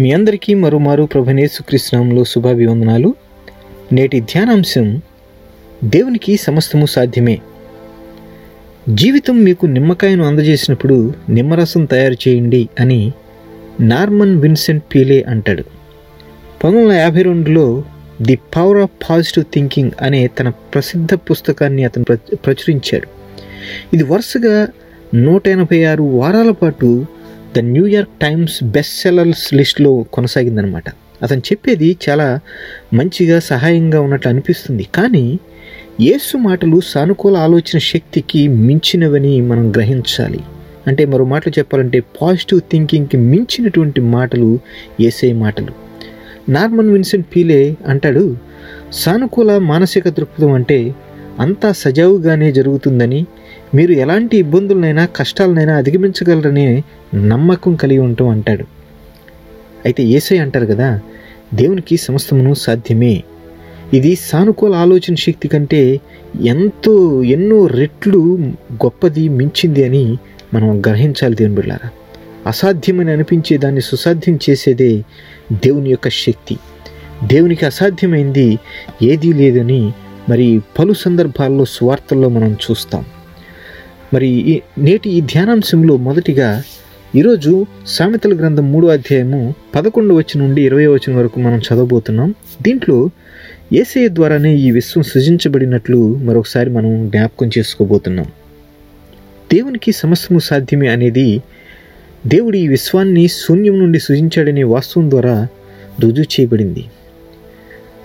మీ అందరికీ మరోమారు ప్రభనేసుకృష్ణంలో శుభాభివందనాలు. నేటి ధ్యానాంశం దేవునికి సమస్తము సాధ్యమే. జీవితం మీకు నిమ్మకాయను అందజేసినప్పుడు నిమ్మరసం తయారు చేయండి అని నార్మన్ విన్సెంట్ పీలే అంటాడు. పంతొమ్మిది వందల యాభై రెండులో the power of positive thinking అనే తన ప్రసిద్ధ పుస్తకాన్ని అతను ప్రచురించాడు. ఇది వరుసగా నూట ఎనభై ఆరు వారాల పాటు the New York Times best sellers లిస్ట్లో కొనసాగిందనమాట అతను చెప్పేది చాలా మంచిగా సహాయంగా ఉన్నట్లు అనిపిస్తుంది. కానీ యేసు మాటలు సానుకూల ఆలోచన శక్తికి మించినవని మనం గ్రహించాలి. అంటే మరో మాటలు చెప్పాలంటే పాజిటివ్ థింకింగ్కి మించినటువంటి మాటలు ఏసే మాటలు. నార్మన్ విన్సెంట్ పీలే అంటాడు సానుకూల మానసిక దృక్పథం అంటే అంతా సజావుగానే జరుగుతుందని మీరు ఎలాంటి ఇబ్బందులనైనా కష్టాలనైనా అధిగమించగలరనే నమ్మకం కలిగి ఉంటాం అంటాడు. అయితే ఏసై అంటారు కదా దేవునికి సమస్తమును సాధ్యమే. ఇది సానుకూల ఆలోచన శక్తి కంటే ఎంతో ఎన్నో రెట్లు గొప్పది మించింది అని మనం గ్రహించాలి దేవుని బిళ్ళారా అసాధ్యమని అనిపించే దాన్ని సుసాధ్యం చేసేదే దేవుని యొక్క శక్తి. దేవునికి అసాధ్యమైంది ఏదీ లేదని మరి పలు సందర్భాల్లో స్వార్థల్లో మనం చూస్తాం. మరి ఈ నేటి ఈ ధ్యానాంశంలో మొదటిగా ఈరోజు సామెతల గ్రంథం మూడో అధ్యాయము పదకొండు వచ్చిన నుండి ఇరవై వచ్చిన వరకు మనం చదవబోతున్నాం. దీంట్లో ఏసఐ ద్వారానే ఈ విశ్వం సృజించబడినట్లు మరొకసారి మనం జ్ఞాపకం చేసుకోబోతున్నాం. దేవునికి సమస్తము సాధ్యమే అనేది దేవుడు ఈ విశ్వాన్ని శూన్యం నుండి సృజించాడనే వాస్తవం ద్వారా రుజువు చేయబడింది.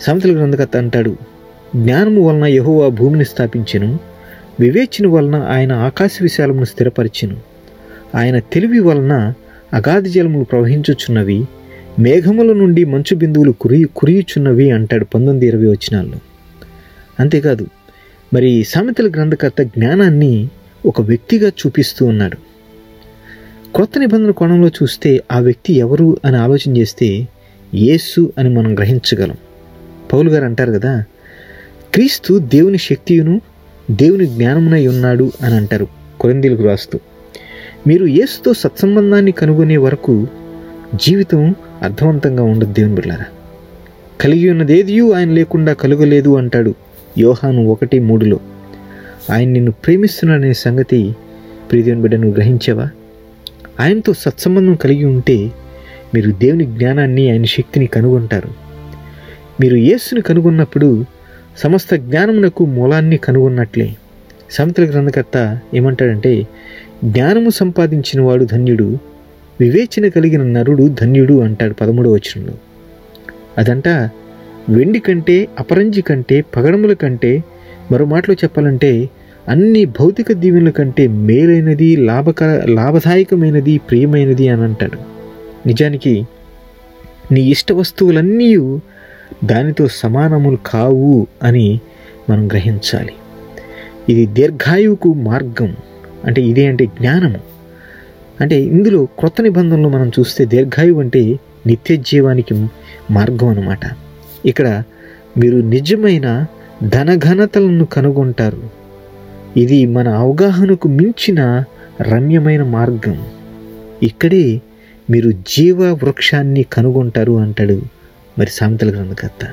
సామెతల గ్రంథకర్త అంటాడు జ్ఞానము వలన యహోవా భూమిని స్థాపించెను. వివేచన వలన ఆయన ఆకాశ విశాలమును స్థిరపరిచెను. ఆయన తెలివి వలన అగాధి జలములు ప్రవహించుచున్నవి మేఘముల నుండి మంచు బిందువులు కురి కురియుచున్నవి అంటాడు పంతొమ్మిది ఇరవై వచనాల్లో. అంతేకాదు మరి సామెతల గ్రంథకర్త జ్ఞానాన్ని ఒక వ్యక్తిగా చూపిస్తూ ఉన్నాడు. క్రొత్త నిబంధన కోణంలో చూస్తే ఆ వ్యక్తి ఎవరు అని ఆలోచన చేస్తే యేసు అని మనం గ్రహించగలం. పౌలు గారు అంటారు కదా క్రీస్తు దేవుని శక్తియును దేవుని జ్ఞానమునై ఉన్నాడు అని అంటారు కొరిందీలకు రాస్తూ. మీరు యేసుతో సత్సంబంధాన్ని కనుగొనే వరకు జీవితం అర్థవంతంగా ఉండదు దేవుని బిళ్ళారా కలిగి ఉన్నదేదియూ ఆయన లేకుండా కలుగలేదు అంటాడు యోహాను ఒకటి మూడులో. ఆయన నిన్ను ప్రేమిస్తున్నాడనే సంగతి ప్రియదేవుని బిడ్డ నువ్వు గ్రహించావా? ఆయనతో సత్సంబంధం కలిగి ఉంటే మీరు దేవుని జ్ఞానాన్ని ఆయన శక్తిని కనుగొంటారు. మీరు యేసుని కనుగొన్నప్పుడు సమస్త జ్ఞానమునకు మూలాన్ని కనుగొన్నట్లే. సమతల గ్రంథకర్త ఏమంటాడంటే జ్ఞానము సంపాదించిన వాడు ధన్యుడు వివేచన కలిగిన నరుడు ధన్యుడు అంటాడు పదమూడవ వచనంలో. అదంట వెండి కంటే అపరంజి కంటే పగడముల కంటే మరో మాటలో చెప్పాలంటే అన్ని భౌతిక దీవెనల కంటే మేలైనది లాభకర లాభదాయకమైనది ప్రియమైనది అని అంటాడు. నిజానికి నీ ఇష్ట వస్తువులన్నీ దానితో సమానములు కావు అని మనం గ్రహించాలి. ఇది దీర్ఘాయువుకు మార్గం. అంటే ఇదే అంటే జ్ఞానము. అంటే ఇందులో క్రొత్త నిబంధనలు మనం చూస్తే దీర్ఘాయువు అంటే నిత్య జీవానికి మార్గం అనమాట ఇక్కడ మీరు నిజమైన ధనఘనతలను కనుగొంటారు. ఇది మన అవగాహనకు మించిన రమ్యమైన మార్గం. ఇక్కడే మీరు జీవ వృక్షాన్ని కనుగొంటారు అంటాడు మరి సామెతల గ్రంథకర్త.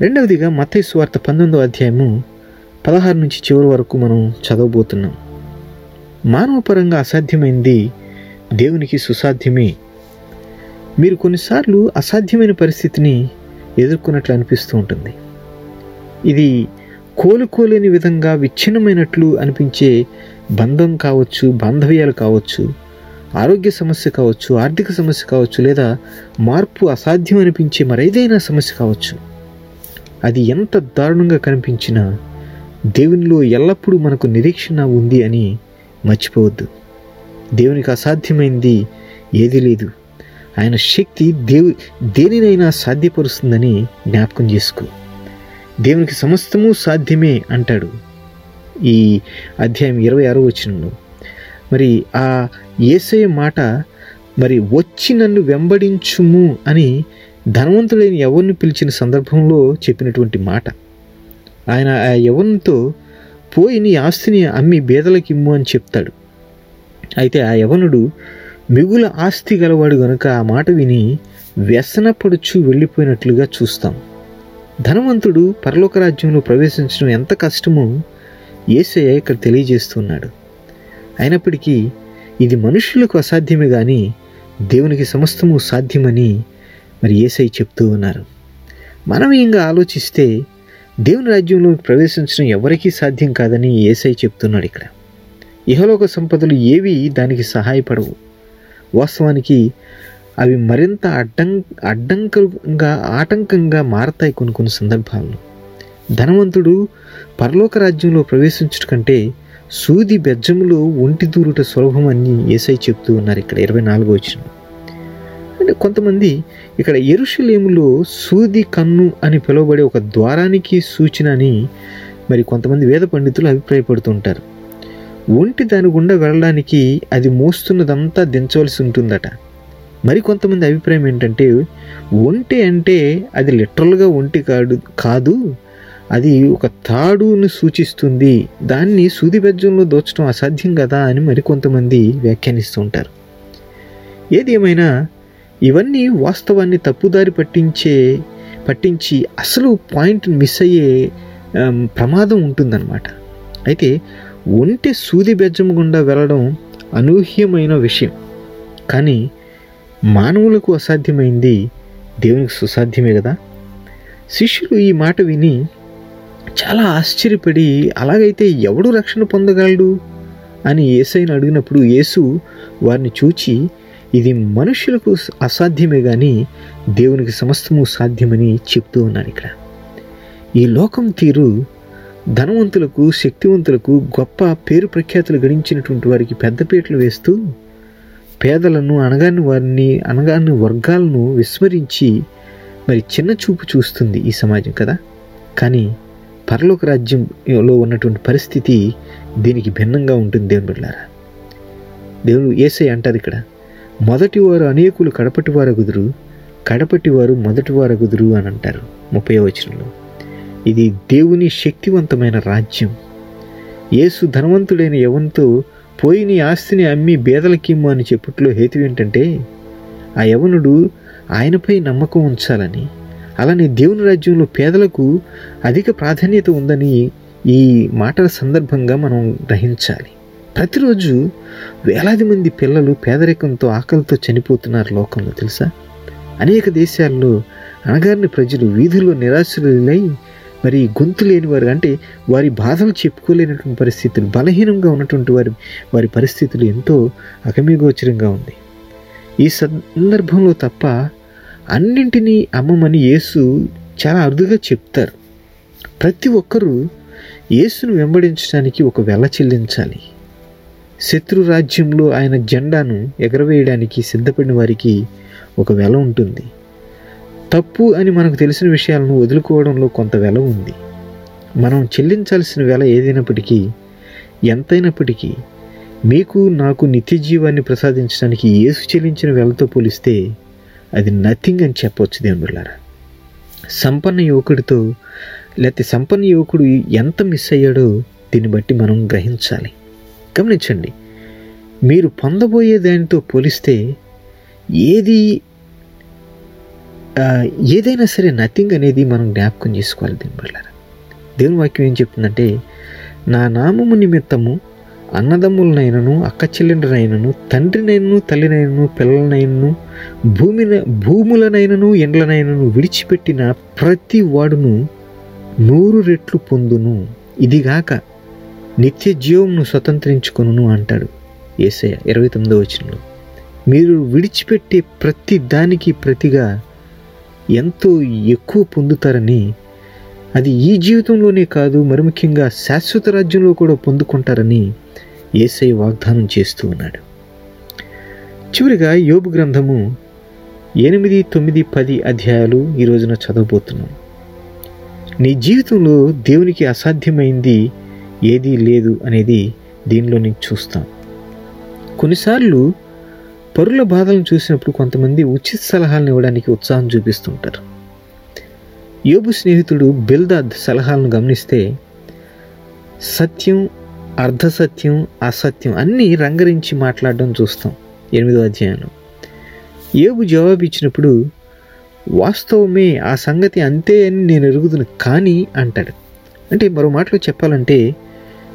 రెండవదిగా మతయ్య సువార్త పంతొమ్మిదో అధ్యాయము పదహారు నుంచి చివరి వరకు మనం చదవబోతున్నాం. మానవపరంగా అసాధ్యమైంది దేవునికి సుసాధ్యమే. మీరు కొన్నిసార్లు అసాధ్యమైన పరిస్థితిని ఎదుర్కొన్నట్లు అనిపిస్తూ ఉంటుంది. ఇది కోలుకోలేని విధంగా విచ్ఛిన్నమైనట్లు అనిపించే బంధం కావచ్చు బాంధవ్యాలు కావచ్చు ఆరోగ్య సమస్య కావచ్చు ఆర్థిక సమస్య కావచ్చు లేదా మార్పు అసాధ్యం అనిపించే మరేదైనా సమస్య కావచ్చు. అది ఎంత దారుణంగా కనిపించినా దేవునిలో ఎల్లప్పుడూ మనకు నిరీక్షణ ఉంది అని మర్చిపోవద్దు. దేవునికి అసాధ్యమైంది ఏది లేదు. ఆయన శక్తి దేవు దేనినైనా సాధ్యపరుస్తుందని జ్ఞాపకం చేసుకో. దేవునికి సమస్తము సాధ్యమే అంటాడు ఈ అధ్యాయం ఇరవై ఆరో వచనంలో. మరి ఆ ఏసే మాట మరి వచ్చి నన్ను వెంబడించుము అని ధనవంతుడైన ఎవరిని పిలిచిన సందర్భంలో చెప్పినటువంటి మాట. ఆయన ఆ యవనుతో పోయి నీ ఆస్తిని అమ్మి బేదలకిమ్ము అని చెప్తాడు. అయితే ఆ యవనుడు మిగుల ఆస్తి గలవాడు గనుక ఆ మాట విని వ్యసనపడుచు వెళ్ళిపోయినట్లుగా చూస్తాం. ధనవంతుడు పరలోక రాజ్యంలో ప్రవేశించడం ఎంత కష్టమో ఏసయ్య ఇక్కడ తెలియజేస్తున్నాడు. అయినప్పటికీ ఇది మనుషులకు అసాధ్యమే కానీ దేవునికి సమస్తము సాధ్యమని మరి ఏసై చెప్తూ ఉన్నారు. మనం ఇంకా ఆలోచిస్తే దేవుని రాజ్యంలో ప్రవేశించడం ఎవరికీ సాధ్యం కాదని ఏసై చెప్తున్నాడు ఇక్కడ. ఇహలోక సంపదలు ఏవి దానికి సహాయపడవు. వాస్తవానికి అవి మరింత అడ్డం అడ్డంకంగా ఆటంకంగా మారతాయి కొన్ని కొన్ని సందర్భాల్లో. ధనవంతుడు పరలోక రాజ్యంలో ప్రవేశించడం కంటే సూది బెజ్జములో ఒంటి దూరుట సులభమని ఏసై చెప్తూ ఉన్నారు ఇక్కడ ఇరవై నాలుగో వచ్చిన అంటే కొంతమంది ఇక్కడ ఎరుషులేములో సూది కన్ను అని పిలువబడే ఒక ద్వారానికి సూచన అని మరి కొంతమంది వేద పండితులు అభిప్రాయపడుతుంటారు ఒంటి దాని గుండా వెళ్ళడానికి అది మోస్తున్నదంతా దించవలసి ఉంటుందట. మరి కొంతమంది అభిప్రాయం ఏంటంటే ఒంటి అంటే అది లిటరల్గా ఒంటి కాదు కాదు అది ఒక తాడును సూచిస్తుంది. దాన్ని సూది బెజ్జంలో దోచడం అసాధ్యం కదా అని మరికొంతమంది వ్యాఖ్యానిస్తుంటారు ఏది ఏమైనా ఇవన్నీ వాస్తవాన్ని తప్పుదారి పట్టించే పట్టించి అసలు పాయింట్ మిస్ అయ్యే ప్రమాదం ఉంటుందన్నమాట. అయితే ఒంటె సూది బెజ్జం గుండా వెళ్ళడం అనూహ్యమైన విషయం. కానీ మానవులకు అసాధ్యమైంది దేవునికి సుసాధ్యమే కదా? శిష్యులు ఈ మాట విని చాలా ఆశ్చర్యపడి అలాగైతే ఎవడు రక్షణ పొందగలడు? అని ఏసైని అడిగినప్పుడు యేసు వారిని చూచి ఇది మనుషులకు అసాధ్యమే కానీ దేవునికి సమస్తము సాధ్యమని చెప్తూ ఉన్నాను ఇక్కడ. ఈ లోకం తీరు ధనవంతులకు శక్తివంతులకు గొప్ప పేరు ప్రఖ్యాతులు గడించినటువంటి వారికి పెద్దపీటలు వేస్తూ పేదలను అనగాని వారిని అనగాని వర్గాలను విస్మరించి మరి చిన్న చూపు చూస్తుంది ఈ సమాజం కదా. కానీ పరలోక రాజ్యంలో ఉన్నటువంటి పరిస్థితి దీనికి భిన్నంగా ఉంటుంది దేవుని బిడ్డారా దేవుడు ఏసై అంటారు ఇక్కడ మొదటి వారు అనేకులు కడపటి వారగుదురు కడపటి వారు మొదటి వారగుదురు అని అంటారు ముప్పై వచనంలో. ఇది దేవుని శక్తివంతమైన రాజ్యం. యేసు ధనవంతుడైన యవన్తో పోయి నీ ఆస్తిని అమ్మి బేదలకిమ్ము అని చెప్పుట్లో హేతు ఏంటంటే ఆ యవనుడు ఆయనపై నమ్మకం ఉంచాలని అలానే దేవుని రాజ్యంలో పేదలకు అధిక ప్రాధాన్యత ఉందని ఈ మాటల సందర్భంగా మనం గ్రహించాలి. ప్రతిరోజు వేలాది మంది పిల్లలు పేదరికంతో ఆకలితో చనిపోతున్నారు లోకంలో తెలుసా? అనేక దేశాల్లో అణగారిన ప్రజలు వీధుల్లో నిరాశలై మరి గొంతు లేని వారు అంటే వారి బాధలు చెప్పుకోలేనటువంటి పరిస్థితులు బలహీనంగా ఉన్నటువంటి వారి వారి పరిస్థితులు ఎంతో అగమీగోచరంగా ఉంది. ఈ సందర్భంలో తప్ప అన్నింటినీ అమ్మమని యేసు చాలా అరుదుగా చెప్తారు. ప్రతి ఒక్కరూ యేసును వెంబడించడానికి ఒక వెల చెల్లించాలి. శత్రు రాజ్యంలో ఆయన జెండాను ఎగరవేయడానికి సిద్ధపడిన వారికి ఒక వెల ఉంటుంది. తప్పు అని మనకు తెలిసిన విషయాలను వదులుకోవడంలో కొంత వెల ఉంది. మనం చెల్లించాల్సిన వెల ఏదైనప్పటికీ ఎంతైనప్పటికీ మీకు నాకు నిత్య జీవాన్ని ప్రసాదించడానికి యేసు చెల్లించిన వెలతో పోలిస్తే అది నథింగ్ అని చెప్పవచ్చు దేవుని బిళ్ళారా సంపన్న యువకుడితో లేకపోతే సంపన్న యువకుడు ఎంత మిస్ అయ్యాడో దీన్ని బట్టి మనం గ్రహించాలి. గమనించండి మీరు పొందబోయే దానితో పోలిస్తే ఏది ఏదైనా సరే నథింగ్ అనేది మనం జ్ఞాపకం చేసుకోవాలి దీని బిళ్ళారా దేవుని వాక్యం ఏం చెప్తుందంటే నా నామము నిమిత్తము అన్నదమ్ములనైనను అక్క చెల్లెండ్రనైనను తండ్రినైనను తల్లినైనను పిల్లలనైనను భూమిన భూములనైనను ఎండ్లనైనను విడిచిపెట్టిన ప్రతి వాడును నూరు రెట్లు పొందును. ఇదిగాక నిత్య జీవంను స్వతంత్రించుకొనును అంటాడు ఏసయ్య ఇరవై తొమ్మిదో వచనంలో. మీరు విడిచిపెట్టే ప్రతి దానికి ప్రతిగా ఎంతో ఎక్కువ పొందుతారని అది ఈ జీవితంలోనే కాదు మరి ముఖ్యంగా శాశ్వత రాజ్యంలో కూడా పొందుకుంటారని ఏసై వాగ్దానం చేస్తూ ఉన్నాడు. చివరిగా యోబు గ్రంథము ఎనిమిది తొమ్మిది పది అధ్యాయాలు ఈ రోజున చదవబోతున్నాం. నీ జీవితంలో దేవునికి అసాధ్యమైంది ఏదీ లేదు అనేది దీనిలో నేను చూస్తాం. కొన్నిసార్లు పరుల బాధలను చూసినప్పుడు కొంతమంది ఉచిత సలహాలను ఇవ్వడానికి ఉత్సాహం చూపిస్తుంటారు. యోబు స్నేహితుడు బిల్దాద్ సలహాలను గమనిస్తే సత్యం అర్ధసత్యం అసత్యం అన్నీ రంగరించి మాట్లాడడం చూస్తాం. ఎనిమిదో అధ్యాయంలో. ఏబు జవాబు ఇచ్చినప్పుడు వాస్తవమే ఆ సంగతి అంతే అని నేను ఎరుగుదును కానీ అంటాడు. అంటే మరో మాటలో చెప్పాలంటే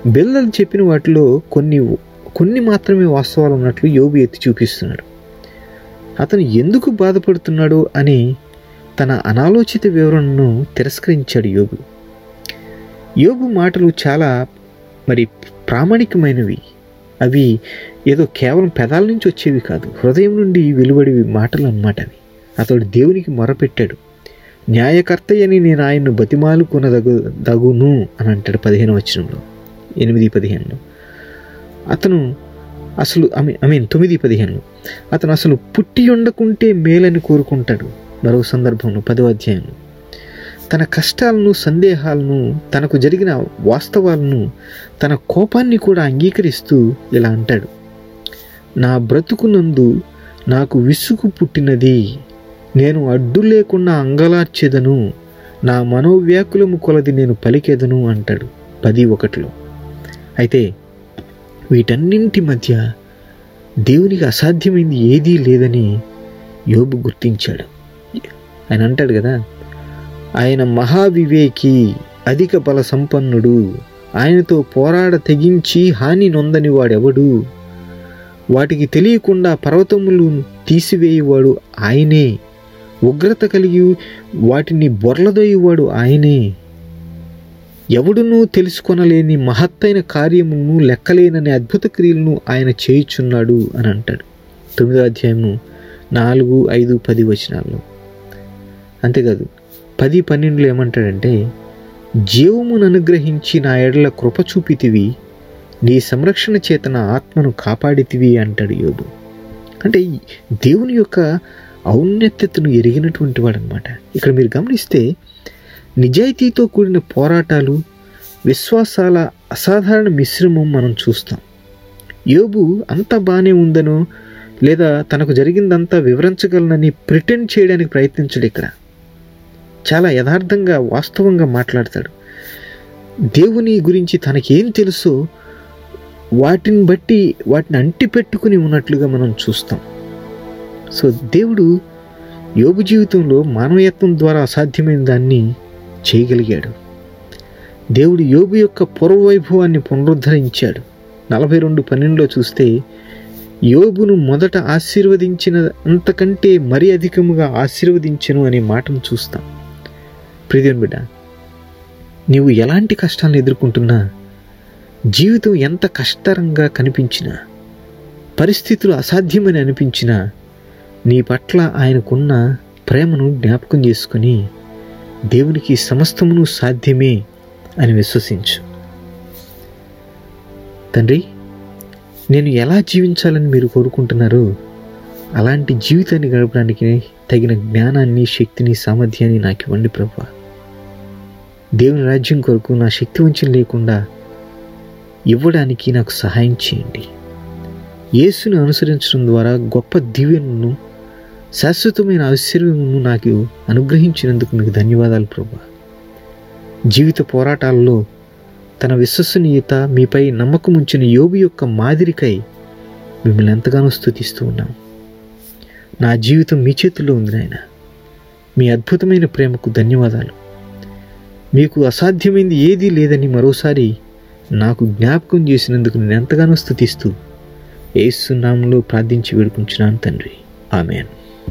బిల్లలు చెప్పిన వాటిలో కొన్ని కొన్ని మాత్రమే వాస్తవాలు ఉన్నట్లు యోబు ఎత్తి చూపిస్తున్నాడు. అతను ఎందుకు బాధపడుతున్నాడు అని తన అనాలోచిత వివరణను తిరస్కరించాడు యోబు. యోబు మాటలు చాలా మరి ప్రామాణికమైనవి. అవి ఏదో కేవలం పెదాల నుంచి వచ్చేవి కాదు హృదయం నుండి వెలువడేవి మాటలు అన్నమాట అవి. అతడు దేవునికి మొరపెట్టాడు. న్యాయకర్తయని నేను ఆయన్ను బతిమాలుకునదగు దగును అని అంటాడు పదిహేను వచనంలో. ఎనిమిది పదిహేనులో. అతను అసలు ఐ మీన్ ఐ మీన్ తొమ్మిది పదిహేనులో. అతను అసలు పుట్టి ఉండకుంటే మేలని కోరుకుంటాడు. మరో సందర్భంలో పదో అధ్యాయంలో. తన కష్టాలను సందేహాలను తనకు జరిగిన వాస్తవాలను తన కోపాన్ని కూడా అంగీకరిస్తూ ఇలా అంటాడు. నా బ్రతుకునందు నాకు విసుగు పుట్టినది. నేను అడ్డు లేకుండా అంగలార్చెదను. నా మనోవ్యాకులము కొలది నేను పలికెదను అంటాడు పది ఒకటిలో అయితే వీటన్నింటి మధ్య దేవునికి అసాధ్యమైంది ఏదీ లేదని యోబు గుర్తించాడు. ఆయన అంటాడు కదా ఆయన మహావివేకి అధిక బల సంపన్నుడు ఆయనతో పోరాడ తెగించి హాని నొందని వాడెవడు వాటికి తెలియకుండా పర్వతములు తీసివేయువాడు ఆయనే. ఉగ్రత కలిగి వాటిని బొర్లదోయేవాడు ఆయనే. ఎవడునూ తెలుసుకొనలేని మహత్తైన కార్యమును లెక్కలేనని అద్భుత క్రియలను ఆయన చేయుచున్నాడు అని అంటాడు. తొమ్మిదో అధ్యాయము నాలుగు ఐదు పది వచనాల్లో. అంతేకాదు పది పన్నెండులో ఏమంటాడంటే జీవమును అనుగ్రహించి నా ఎడల కృప చూపితివి నీ సంరక్షణ చేత నా ఆత్మను కాపాడితివి అంటాడు యోబు. అంటే దేవుని యొక్క ఔన్నత్యతను ఎరిగినటువంటి వాడనమాట ఇక్కడ మీరు గమనిస్తే నిజాయితీతో కూడిన పోరాటాలు విశ్వాసాల అసాధారణ మిశ్రమం మనం చూస్తాం. యోబు అంత బాగానే ఉందనో లేదా తనకు జరిగిందంతా వివరించగలనని ప్రిటెండ్ చేయడానికి ప్రయత్నించడు ఇక్కడ. చాలా యథార్థంగా వాస్తవంగా మాట్లాడతాడు. దేవుని గురించి తనకేం తెలుసో వాటిని బట్టి వాటిని అంటిపెట్టుకుని ఉన్నట్లుగా మనం చూస్తాం. సో దేవుడు యోగు జీవితంలో మానవయత్వం ద్వారా అసాధ్యమైన దాన్ని చేయగలిగాడు. దేవుడు యోగు యొక్క పూర్వవైభవాన్ని పునరుద్ధరించాడు. నలభై రెండు పన్నెండులో చూస్తే యోగును మొదట ఆశీర్వదించిన అంతకంటే మరీ అధికముగా ఆశీర్వదించను అనే మాటను చూస్తాం. ప్రియదేవుని బిడ్డ నీవు ఎలాంటి కష్టాలను ఎదుర్కొంటున్నా జీవితం ఎంత కష్టంగా కనిపించినా పరిస్థితులు అసాధ్యమని అనిపించినా నీ పట్ల ఆయనకున్న ప్రేమను జ్ఞాపకం చేసుకుని దేవునికి సమస్తమును సాధ్యమే అని విశ్వసించు. తండ్రి నేను ఎలా జీవించాలని మీరు కోరుకుంటున్నారో అలాంటి జీవితాన్ని గడపడానికి తగిన జ్ఞానాన్ని శక్తిని సామర్థ్యాన్ని నాకు ఇవ్వండి ప్రభా. దేవుని రాజ్యం కొరకు నా శక్తి వంచం లేకుండా ఇవ్వడానికి నాకు సహాయం చేయండి. యేసును అనుసరించడం ద్వారా గొప్ప దివ్యను శాశ్వతమైన ఆశ్చర్యమును నాకు అనుగ్రహించినందుకు మీకు ధన్యవాదాలు ప్రభా. జీవిత పోరాటాల్లో తన విశ్వసనీయత మీపై నమ్మకం ఉంచిన యోబు యొక్క మాదిరికై మిమ్మల్ని ఎంతగానో స్థుతిస్తూ ఉన్నాం. నా జీవితం మీ చేతుల్లో ఉంది నాయన. మీ అద్భుతమైన ప్రేమకు ధన్యవాదాలు. మీకు అసాధ్యమైంది ఏదీ లేదని మరోసారి నాకు జ్ఞాపకం చేసినందుకు నేను ఎంతగానో స్థుతిస్తూ ఏసునామంలో ప్రార్థించి వేడుకుంటున్నాను తండ్రి. ఆమెను.